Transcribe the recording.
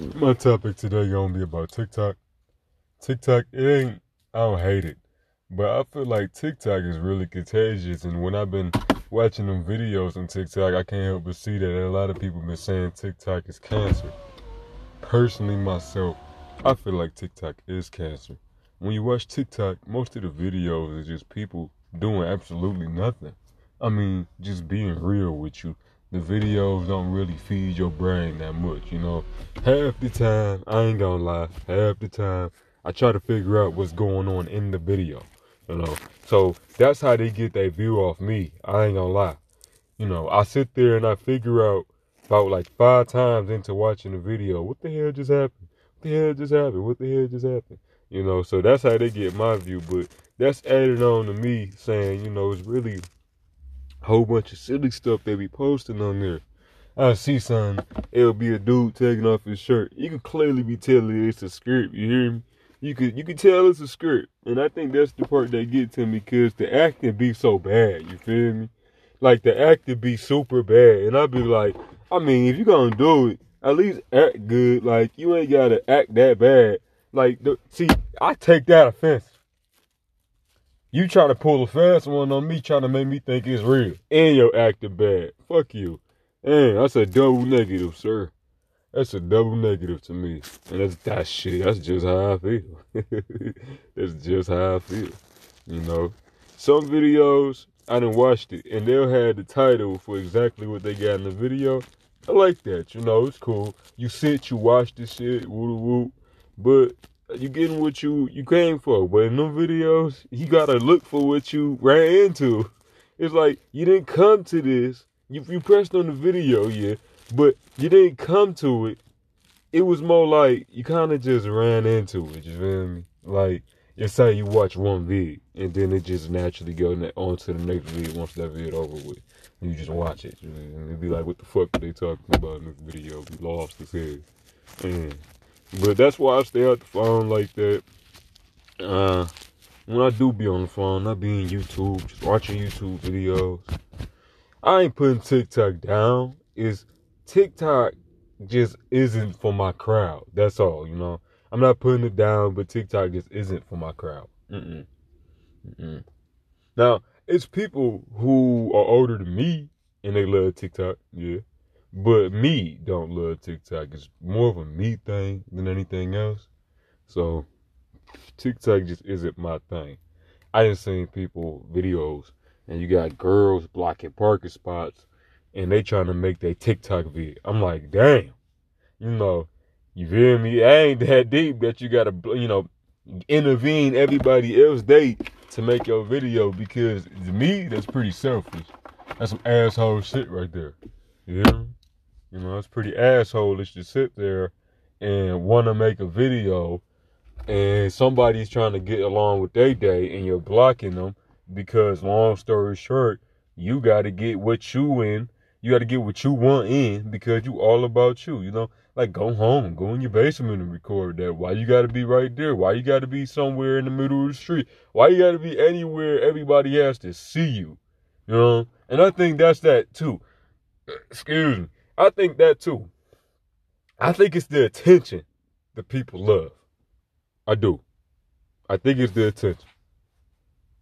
My topic today gonna be about TikTok. TikTok, it ain't I don't hate it. But I feel like TikTok is really contagious and when I've been watching them videos on TikTok, I can't help but see that a lot of people been saying TikTok is cancer. Personally myself, I feel like TikTok is cancer. When you watch TikTok, most of the videos is just people doing absolutely nothing. I mean, just being real with you the videos don't really feed your brain that much, you know. Half the time, I ain't gonna lie, half the time, I try to figure out what's going on in the video, you know. So that's how they get their view off me. I ain't gonna lie. You know, I sit there and I figure out about like five times into watching the video, what the hell just happened? What the hell just happened? What the hell just happened? You know, so that's how they get my view, but that's added on to me saying, you know, it's really whole bunch of silly stuff they be posting on there. I see something, it'll be a dude taking off his shirt. You can clearly be telling it's a script, you hear me? You could you could tell it's a script. And I think that's the part that get to me because the acting be so bad, you feel me? Like the acting be super bad. And I be like, I mean, if you gonna do it, at least act good. Like you ain't gotta act that bad. Like the, see, I take that offense. You try to pull a fast one on me, trying to make me think it's real. And you're acting bad. Fuck you. And that's a double negative, sir. That's a double negative to me. And that's that shit. That's just how I feel. that's just how I feel. You know? Some videos, I done watched it, and they'll have the title for exactly what they got in the video. I like that, you know, it's cool. You sit, you watch the shit, woo woo. But you getting what you you came for. But in them videos, you gotta look for what you ran into. It's like you didn't come to this. You you pressed on the video, yeah, but you didn't come to it. It was more like you kind of just ran into it. You feel me? Like it's how you watch one vid and then it just naturally go on to the next vid once that vid over with. You just watch it and it'd be like, what the fuck are they talking about in this video? We lost his head. And but that's why I stay at the phone like that. Uh, when I do be on the phone, I be in YouTube, just watching YouTube videos. I ain't putting TikTok down. Is TikTok just isn't for my crowd. That's all, you know. I'm not putting it down, but TikTok just isn't for my crowd. Mm-mm. Mm-mm. Now, it's people who are older than me and they love TikTok, yeah. But me don't love TikTok. It's more of a me thing than anything else. So TikTok just isn't my thing. I done seen people videos and you got girls blocking parking spots and they trying to make their TikTok video. I'm like, damn. You know, you feel me? I ain't that deep that you gotta, you know, intervene everybody else day to make your video because to me, that's pretty selfish. That's some asshole shit right there. Yeah. You know, it's pretty assholeish to sit there and want to make a video and somebody's trying to get along with their day and you're blocking them because long story short, you got to get what you in. You got to get what you want in because you all about you, you know? Like go home, go in your basement and record that. Why you got to be right there? Why you got to be somewhere in the middle of the street? Why you got to be anywhere everybody has to see you? You know? And I think that's that too. Excuse me. I think that too. I think it's the attention that people love. I do. I think it's the attention.